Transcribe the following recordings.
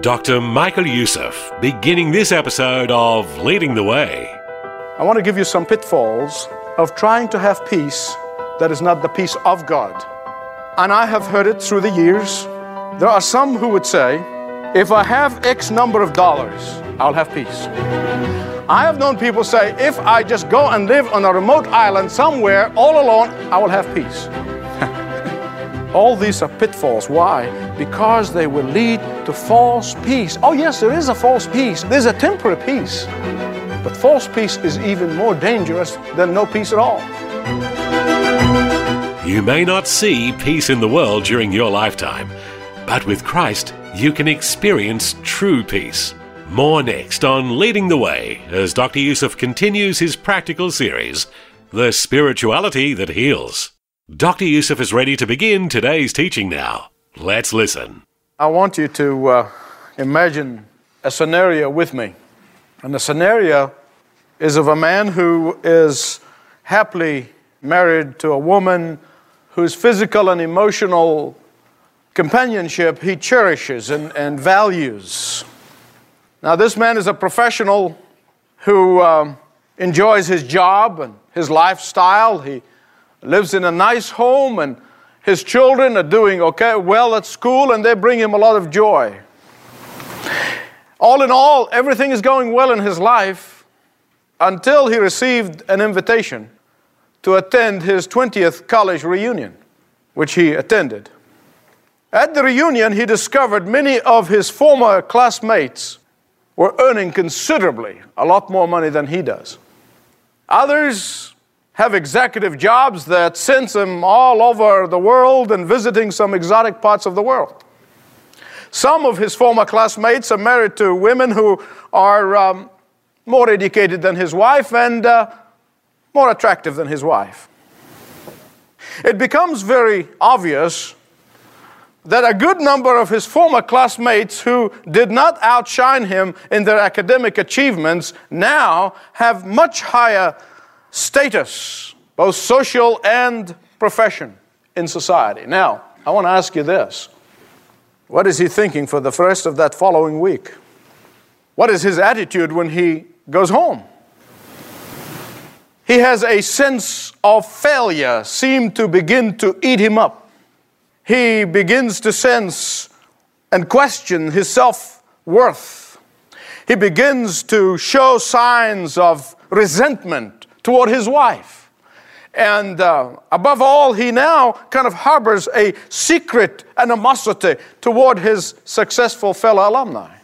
Dr. Michael Youssef, beginning this episode of Leading the Way. I want to give you some pitfalls of trying to have peace that is not the peace of God. And I have heard it through the years. There are some who would say, if I have X number of dollars, I'll have peace. I have known people say, if I just go and live on a remote island somewhere all alone, I will have peace. All these are pitfalls. Why? Because they will lead to false peace. Oh, yes, there is a false peace. There's a temporary peace. But false peace is even more dangerous than no peace at all. You may not see peace in the world during your lifetime, but with Christ, you can experience true peace. More next on Leading the Way as Dr. Youssef continues his practical series, The Spirituality That Heals. Dr. Youssef is ready to begin today's teaching now. Let's listen. I want you to uh, imagine a scenario with me. And the scenario is of a man who is happily married to a woman whose physical and emotional companionship he cherishes and, and values. Now, this man is a professional who um, enjoys his job and his lifestyle. He lives in a nice home, and his children are doing okay, well at school, and they bring him a lot of joy. All in all, everything is going well in his life until he received an invitation to attend his 20th college reunion, which he attended. At the reunion, he discovered many of his former classmates were earning considerably, a lot more money than he does. Others have executive jobs that sends them all over the world and visiting some exotic parts of the world. Some of his former classmates are married to women who are um, more educated than his wife and uh, more attractive than his wife. It becomes very obvious that a good number of his former classmates who did not outshine him in their academic achievements now have much higher status, both social and profession in society. Now, I want to ask you this What is he thinking for the rest of that following week? What is his attitude when he goes home? He has a sense of failure seem to begin to eat him up. He begins to sense and question his self worth. He begins to show signs of resentment toward his wife. And uh, above all, he now kind of harbors a secret animosity toward his successful fellow alumni.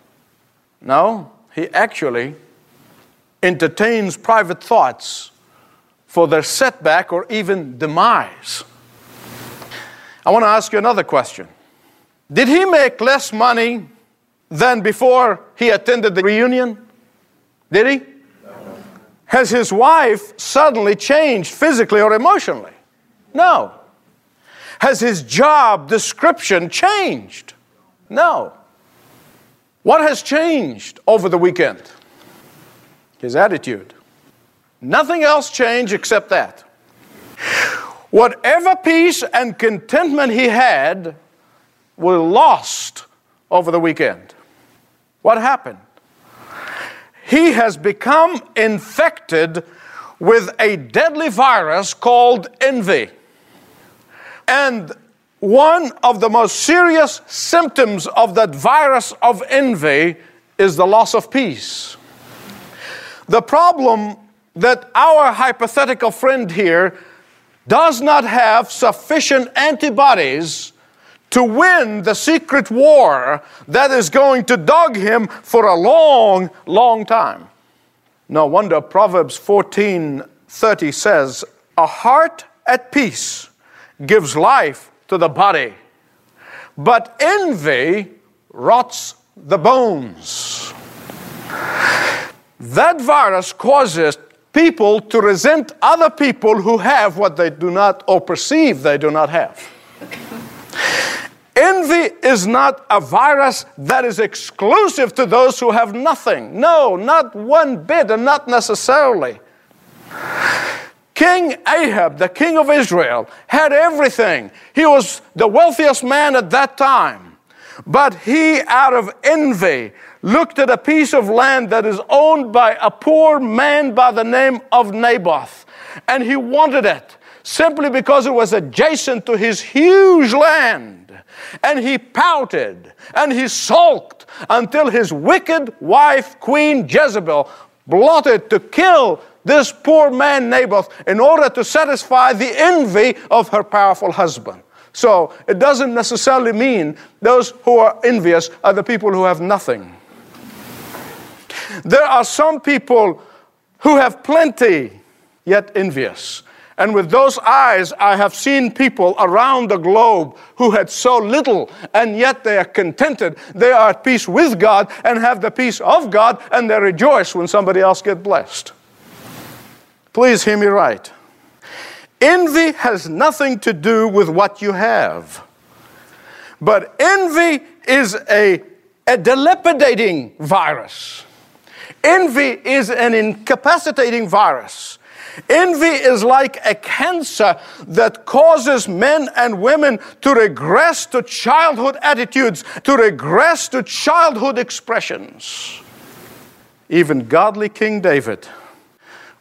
No, he actually entertains private thoughts for their setback or even demise. I want to ask you another question. Did he make less money than before he attended the reunion? Did he? Has his wife suddenly changed physically or emotionally? No. Has his job description changed? No. What has changed over the weekend? His attitude. Nothing else changed except that. Whatever peace and contentment he had were lost over the weekend. What happened? He has become infected with a deadly virus called envy. And one of the most serious symptoms of that virus of envy is the loss of peace. The problem that our hypothetical friend here does not have sufficient antibodies to win the secret war that is going to dog him for a long, long time. No wonder Proverbs 14:30 says, "A heart at peace gives life to the body, but envy rots the bones. That virus causes people to resent other people who have what they do not or perceive they do not have. Envy is not a virus that is exclusive to those who have nothing. No, not one bit, and not necessarily. King Ahab, the king of Israel, had everything. He was the wealthiest man at that time. But he, out of envy, looked at a piece of land that is owned by a poor man by the name of Naboth, and he wanted it simply because it was adjacent to his huge land. And he pouted and he sulked until his wicked wife, Queen Jezebel, plotted to kill this poor man Naboth in order to satisfy the envy of her powerful husband. So it doesn't necessarily mean those who are envious are the people who have nothing. There are some people who have plenty, yet envious. And with those eyes, I have seen people around the globe who had so little, and yet they are contented. They are at peace with God and have the peace of God, and they rejoice when somebody else gets blessed. Please hear me right. Envy has nothing to do with what you have. But envy is a, a dilapidating virus. Envy is an incapacitating virus. Envy is like a cancer that causes men and women to regress to childhood attitudes, to regress to childhood expressions. Even godly King David,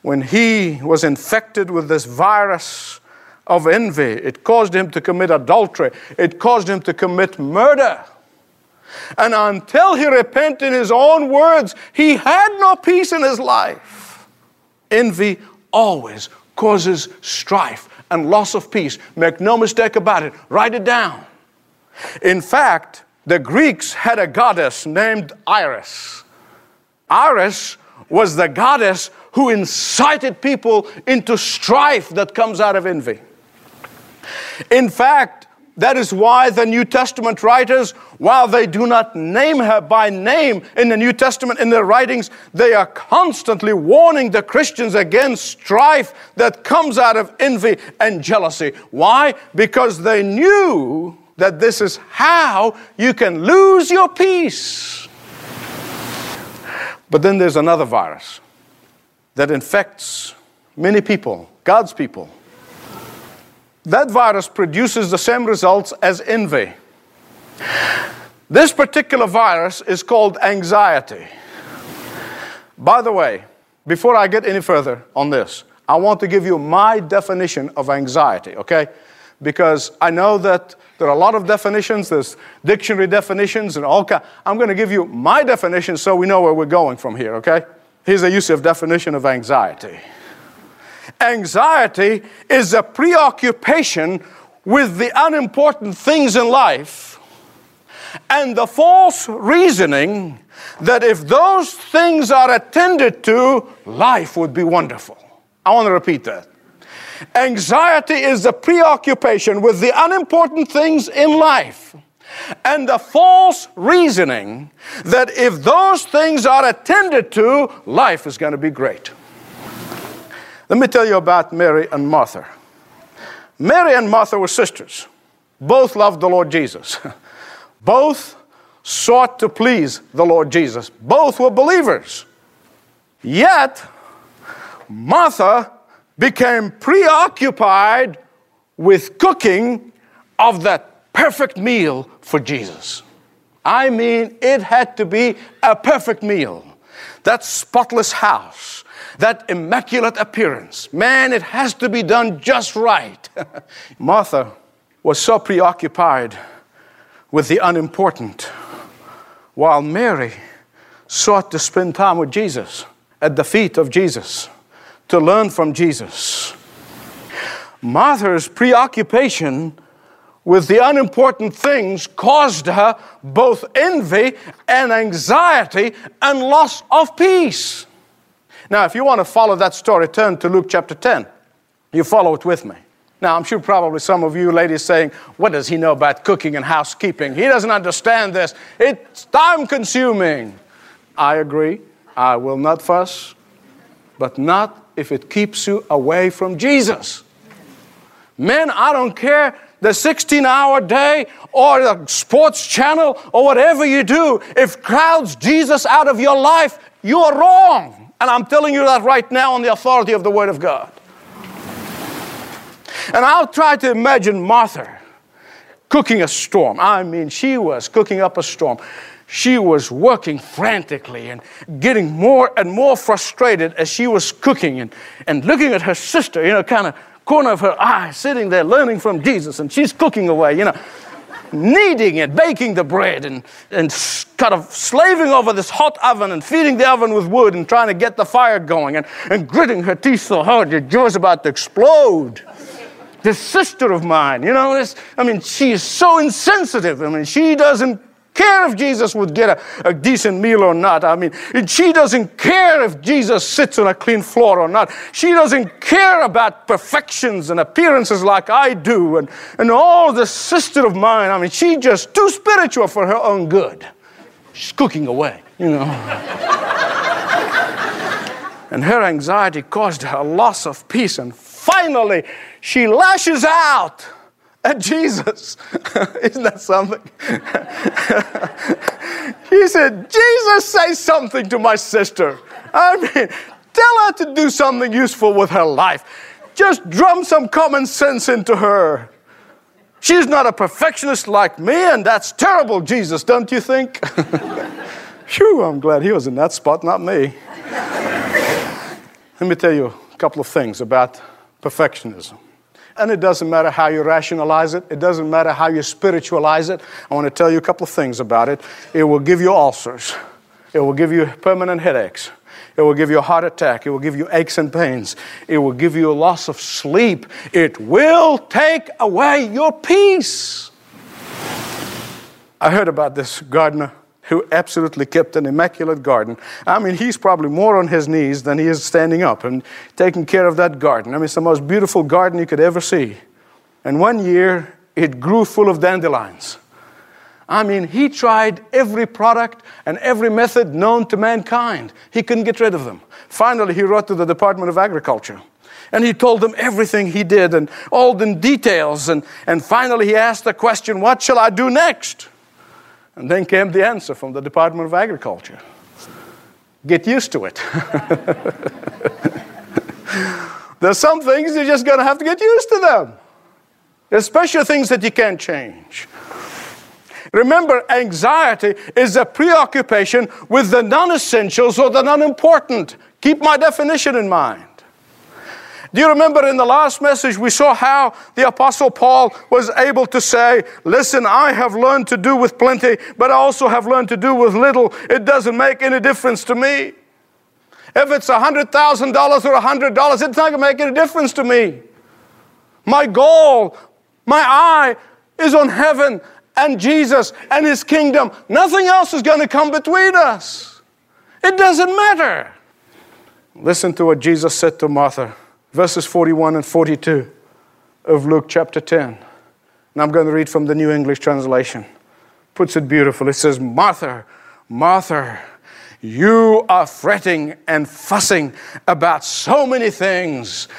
when he was infected with this virus of envy, it caused him to commit adultery, it caused him to commit murder. And until he repented in his own words, he had no peace in his life. Envy always causes strife and loss of peace. Make no mistake about it. Write it down. In fact, the Greeks had a goddess named Eris. Eris was the goddess who incited people into strife that comes out of envy. In fact, that is why the New Testament writers, while they do not name her by name in the New Testament in their writings, they are constantly warning the Christians against strife that comes out of envy and jealousy. Why? Because they knew that this is how you can lose your peace. But then there's another virus that infects many people, God's people that virus produces the same results as envy. This particular virus is called anxiety. By the way, before I get any further on this, I want to give you my definition of anxiety, okay? Because I know that there are a lot of definitions, there's dictionary definitions and all kind. I'm going to give you my definition so we know where we're going from here, okay? Here's a Youssef definition of anxiety. Anxiety is a preoccupation with the unimportant things in life and the false reasoning that if those things are attended to, life would be wonderful. I want to repeat that. Anxiety is the preoccupation with the unimportant things in life and the false reasoning that if those things are attended to, life is going to be great. Let me tell you about Mary and Martha. Mary and Martha were sisters. Both loved the Lord Jesus. Both sought to please the Lord Jesus. Both were believers. Yet, Martha became preoccupied with cooking of that perfect meal for Jesus. I mean, it had to be a perfect meal. That spotless house, that immaculate appearance. Man, it has to be done just right. Martha was so preoccupied with the unimportant, while Mary sought to spend time with Jesus at the feet of Jesus to learn from Jesus. Martha's preoccupation with the unimportant things caused her both envy and anxiety and loss of peace. Now, if you want to follow that story, turn to Luke chapter 10. You follow it with me. Now, I'm sure probably some of you ladies saying, What does he know about cooking and housekeeping? He doesn't understand this. It's time consuming. I agree. I will not fuss, but not if it keeps you away from Jesus. Men, I don't care the 16 hour day or the sports channel or whatever you do, if crowds Jesus out of your life, you are wrong. And I'm telling you that right now on the authority of the Word of God. And I'll try to imagine Martha cooking a storm. I mean, she was cooking up a storm. She was working frantically and getting more and more frustrated as she was cooking and, and looking at her sister, you know, kind of corner of her eye, sitting there learning from Jesus, and she's cooking away, you know, kneading and baking the bread and, and kind of slaving over this hot oven and feeding the oven with wood and trying to get the fire going and, and gritting her teeth so hard your jaw's about to explode this sister of mine, you know, this, I mean, she is so insensitive. I mean, she doesn't care if Jesus would get a, a, decent meal or not. I mean, she doesn't care if Jesus sits on a clean floor or not. She doesn't care about perfections and appearances like I do. And, and all the sister of mine, I mean, she's just too spiritual for her own good. She's cooking away, you know. and her anxiety caused her a loss of peace. And finally, she lashes out at Jesus. Isn't that something? he said, Jesus, say something to my sister. I mean, tell her to do something useful with her life. Just drum some common sense into her. She's not a perfectionist like me, and that's terrible, Jesus, don't you think? Phew, I'm glad he was in that spot, not me. Let me tell you a couple of things about perfectionism. And it doesn't matter how you rationalize it, it doesn't matter how you spiritualize it. I want to tell you a couple of things about it. It will give you ulcers, it will give you permanent headaches. It will give you a heart attack. It will give you aches and pains. It will give you a loss of sleep. It will take away your peace. I heard about this gardener who absolutely kept an immaculate garden. I mean, he's probably more on his knees than he is standing up and taking care of that garden. I mean, it's the most beautiful garden you could ever see. And one year, it grew full of dandelions. I mean, he tried every product and every method known to mankind. He couldn't get rid of them. Finally, he wrote to the Department of Agriculture. And he told them everything he did and all the details. And, and finally, he asked the question, What shall I do next? And then came the answer from the Department of Agriculture get used to it. There's some things you're just going to have to get used to them, especially things that you can't change. Remember, anxiety is a preoccupation with the non essentials or the non important. Keep my definition in mind. Do you remember in the last message we saw how the Apostle Paul was able to say, Listen, I have learned to do with plenty, but I also have learned to do with little. It doesn't make any difference to me. If it's $100,000 or $100, it's not going to make any difference to me. My goal, my eye is on heaven and Jesus and His kingdom. Nothing else is going to come between us. It doesn't matter. Listen to what Jesus said to Martha verses 41 and 42 of Luke chapter 10. And I'm going to read from the New English Translation. Puts it beautiful. It says, Martha, Martha, you are fretting and fussing about so many things,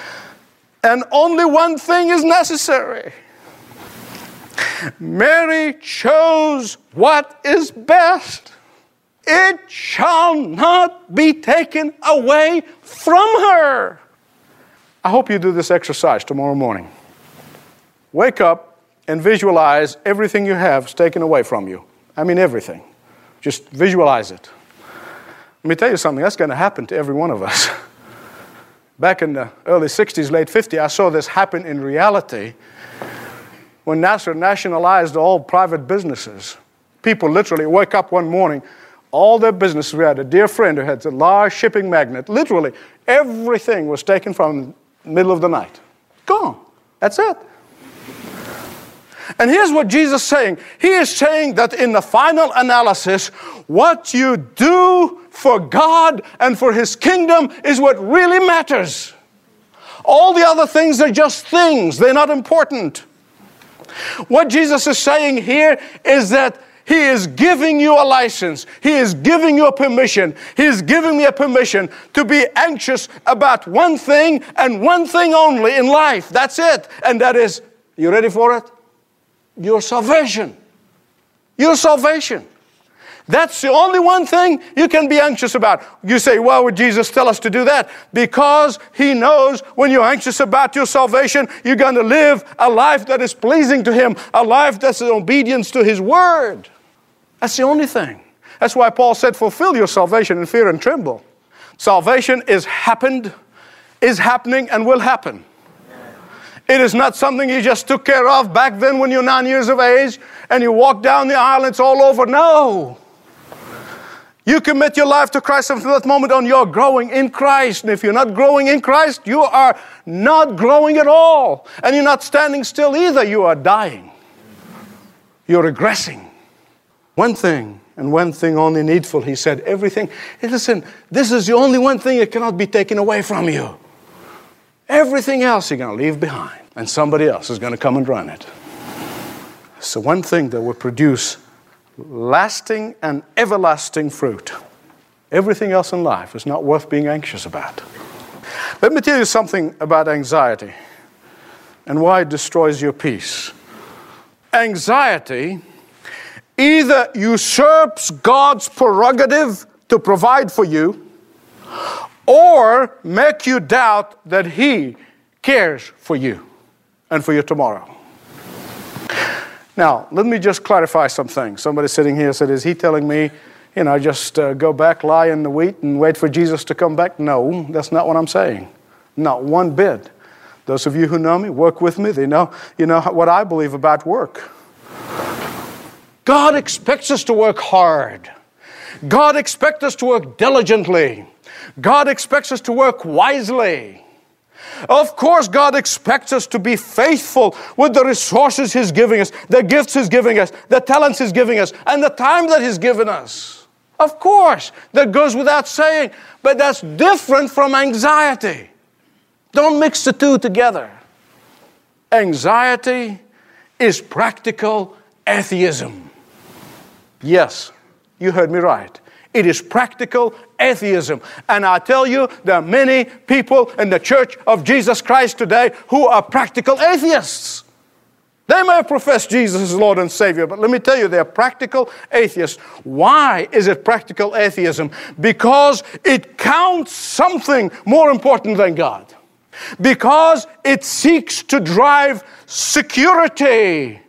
and only one thing is necessary. Mary chose what is best. It shall not be taken away from her. I hope you do this exercise tomorrow morning. Wake up and visualize everything you have taken away from you. I mean, everything. Just visualize it. Let me tell you something, that's going to happen to every one of us. Back in the early 60s, late 50s, I saw this happen in reality when Nasser nationalized all private businesses. People literally wake up one morning, all their businesses. We had a dear friend who had a large shipping magnet. Literally, everything was taken from middle of the night. Gone. That's it. And here's what Jesus is saying. He is saying that in the final analysis, what you do for God and for His kingdom is what really matters. All the other things are just things, they're not important. What Jesus is saying here is that he is giving you a license. He is giving you a permission. He is giving me a permission to be anxious about one thing and one thing only in life. That's it. And that is, you ready for it? Your salvation. Your salvation. That's the only one thing you can be anxious about. You say, why would Jesus tell us to do that? Because He knows when you're anxious about your salvation, you're going to live a life that is pleasing to Him, a life that's in obedience to His Word. That's the only thing. That's why Paul said, fulfill your salvation in fear and tremble. Salvation is happened, is happening, and will happen. It is not something you just took care of back then when you're nine years of age and you walk down the aisle and it's all over. No. You commit your life to Christ from that moment on you're growing in Christ. And if you're not growing in Christ, you are not growing at all. And you're not standing still either. You are dying. You're regressing. One thing and one thing only needful, he said. Everything. Hey, listen, this is the only one thing that cannot be taken away from you. Everything else you're going to leave behind, and somebody else is going to come and run it. So, one thing that will produce lasting and everlasting fruit. Everything else in life is not worth being anxious about. Let me tell you something about anxiety and why it destroys your peace. Anxiety either usurps God's prerogative to provide for you or make you doubt that he cares for you and for your tomorrow. Now, let me just clarify some things. Somebody sitting here said, Is he telling me, you know, just uh, go back, lie in the wheat, and wait for Jesus to come back? No, that's not what I'm saying. Not one bit. Those of you who know me, work with me, they know, you know what I believe about work. God expects us to work hard. God expects us to work diligently. God expects us to work wisely. Of course, God expects us to be faithful with the resources He's giving us, the gifts He's giving us, the talents He's giving us, and the time that He's given us. Of course, that goes without saying, but that's different from anxiety. Don't mix the two together. Anxiety is practical atheism. Yes, you heard me right. It is practical atheism. And I tell you, there are many people in the church of Jesus Christ today who are practical atheists. They may profess Jesus as Lord and Savior, but let me tell you, they're practical atheists. Why is it practical atheism? Because it counts something more important than God. Because it seeks to drive security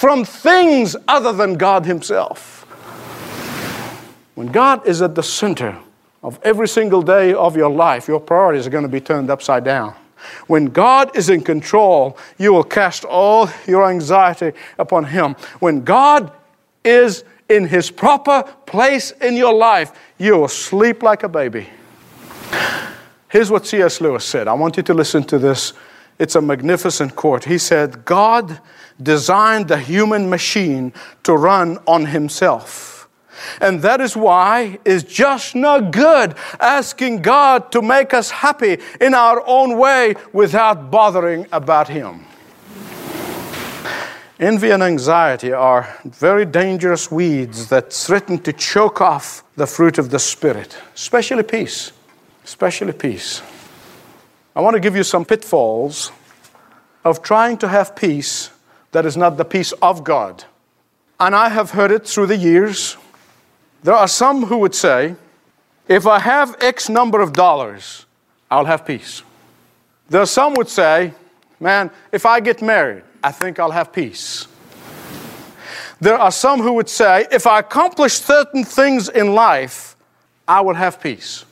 from things other than God Himself. When God is at the center of every single day of your life, your priorities are going to be turned upside down. When God is in control, you will cast all your anxiety upon Him. When God is in His proper place in your life, you will sleep like a baby. Here's what C.S. Lewis said. I want you to listen to this. It's a magnificent quote. He said, God designed the human machine to run on himself. And that is why it's just not good asking God to make us happy in our own way without bothering about Him. Envy and anxiety are very dangerous weeds that threaten to choke off the fruit of the Spirit, especially peace. Especially peace. I want to give you some pitfalls of trying to have peace that is not the peace of God. And I have heard it through the years. There are some who would say, if I have X number of dollars, I'll have peace. There are some would say, man, if I get married, I think I'll have peace. There are some who would say, if I accomplish certain things in life, I will have peace.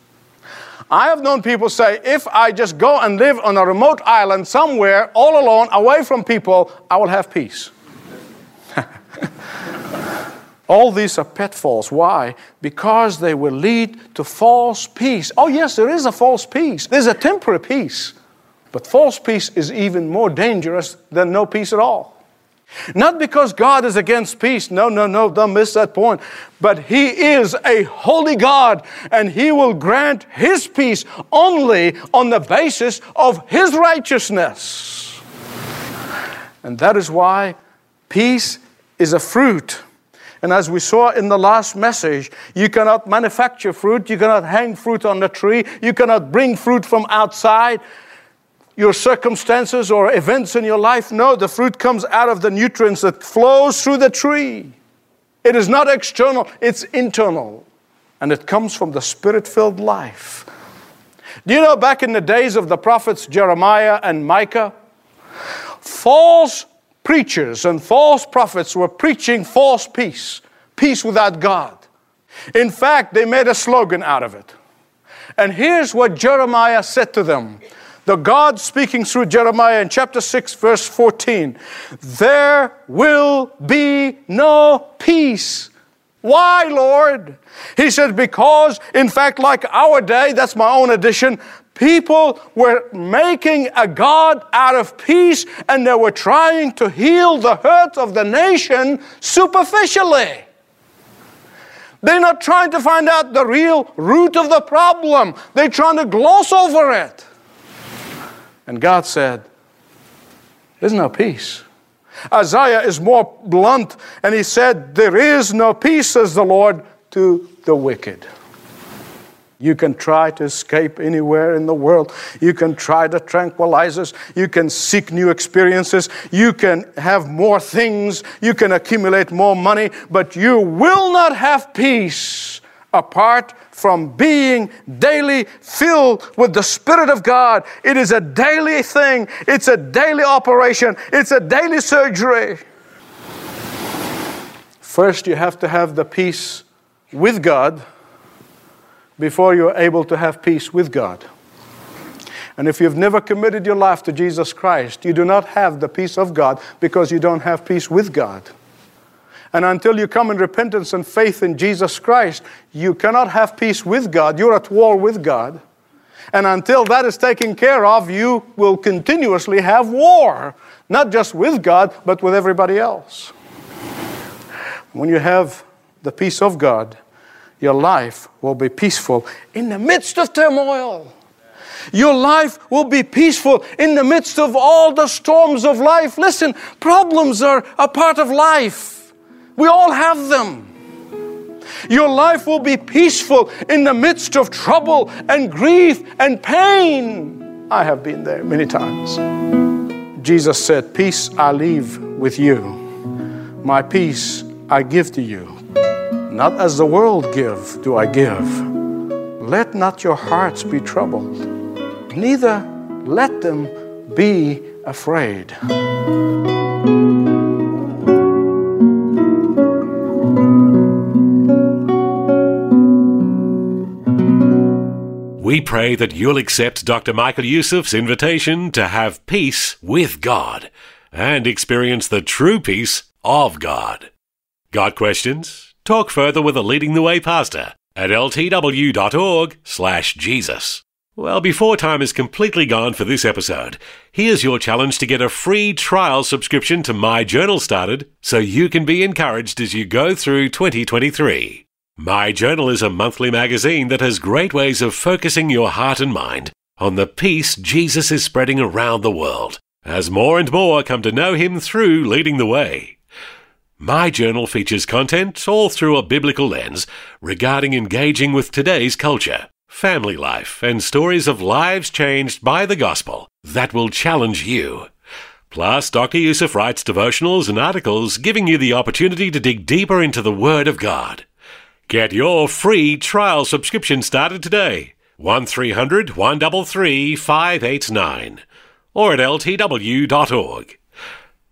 I have known people say, if I just go and live on a remote island somewhere, all alone, away from people, I will have peace. All these are pitfalls. Why? Because they will lead to false peace. Oh, yes, there is a false peace. There's a temporary peace. But false peace is even more dangerous than no peace at all. Not because God is against peace. No, no, no, don't miss that point. But He is a holy God and He will grant His peace only on the basis of His righteousness. And that is why peace is a fruit. And as we saw in the last message, you cannot manufacture fruit, you cannot hang fruit on the tree, you cannot bring fruit from outside your circumstances or events in your life. No, the fruit comes out of the nutrients that flows through the tree. It is not external, it's internal. And it comes from the spirit filled life. Do you know back in the days of the prophets Jeremiah and Micah, false preachers and false prophets were preaching false peace, peace without God. In fact, they made a slogan out of it. And here's what Jeremiah said to them the God speaking through Jeremiah in chapter 6, verse 14. There will be no peace. Why, Lord? He said, because, in fact, like our day, that's my own addition, people were making a God out of peace and they were trying to heal the hurt of the nation superficially. They're not trying to find out the real root of the problem, they're trying to gloss over it. And God said, There's no peace. Isaiah is more blunt, and he said, There is no peace, says the Lord, to the wicked. You can try to escape anywhere in the world. You can try to tranquilize us. You can seek new experiences. You can have more things. You can accumulate more money, but you will not have peace apart from being daily filled with the Spirit of God. It is a daily thing, it's a daily operation, it's a daily surgery. First, you have to have the peace with God before you're able to have peace with God. And if you've never committed your life to Jesus Christ, you do not have the peace of God because you don't have peace with God. And until you come in repentance and faith in Jesus Christ, you cannot have peace with God. You're at war with God. And until that is taken care of, you will continuously have war, not just with God, but with everybody else. When you have the peace of God, your life will be peaceful in the midst of turmoil. Your life will be peaceful in the midst of all the storms of life. Listen, problems are a part of life. We all have them. Your life will be peaceful in the midst of trouble and grief and pain. I have been there many times. Jesus said, Peace I leave with you, my peace I give to you. Not as the world give do I give. Let not your hearts be troubled, neither let them be afraid. We pray that you'll accept Dr. Michael Youssef's invitation to have peace with God and experience the true peace of God. Got questions? Talk further with a Leading the Way pastor at ltw.org/jesus. Well, before time is completely gone for this episode, here's your challenge to get a free trial subscription to My Journal started so you can be encouraged as you go through 2023. My Journal is a monthly magazine that has great ways of focusing your heart and mind on the peace Jesus is spreading around the world as more and more come to know Him through leading the way. My Journal features content all through a biblical lens regarding engaging with today's culture, family life, and stories of lives changed by the gospel that will challenge you. Plus, Dr. Youssef writes devotionals and articles giving you the opportunity to dig deeper into the Word of God. Get your free trial subscription started today. 1300 133 589 or at ltw.org.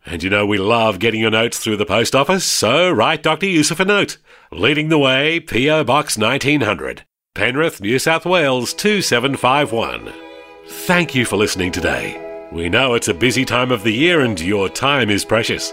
And you know we love getting your notes through the post office, so write Dr. Youssef a note. Leading the way, P.O. Box 1900, Penrith, New South Wales 2751. Thank you for listening today. We know it's a busy time of the year and your time is precious.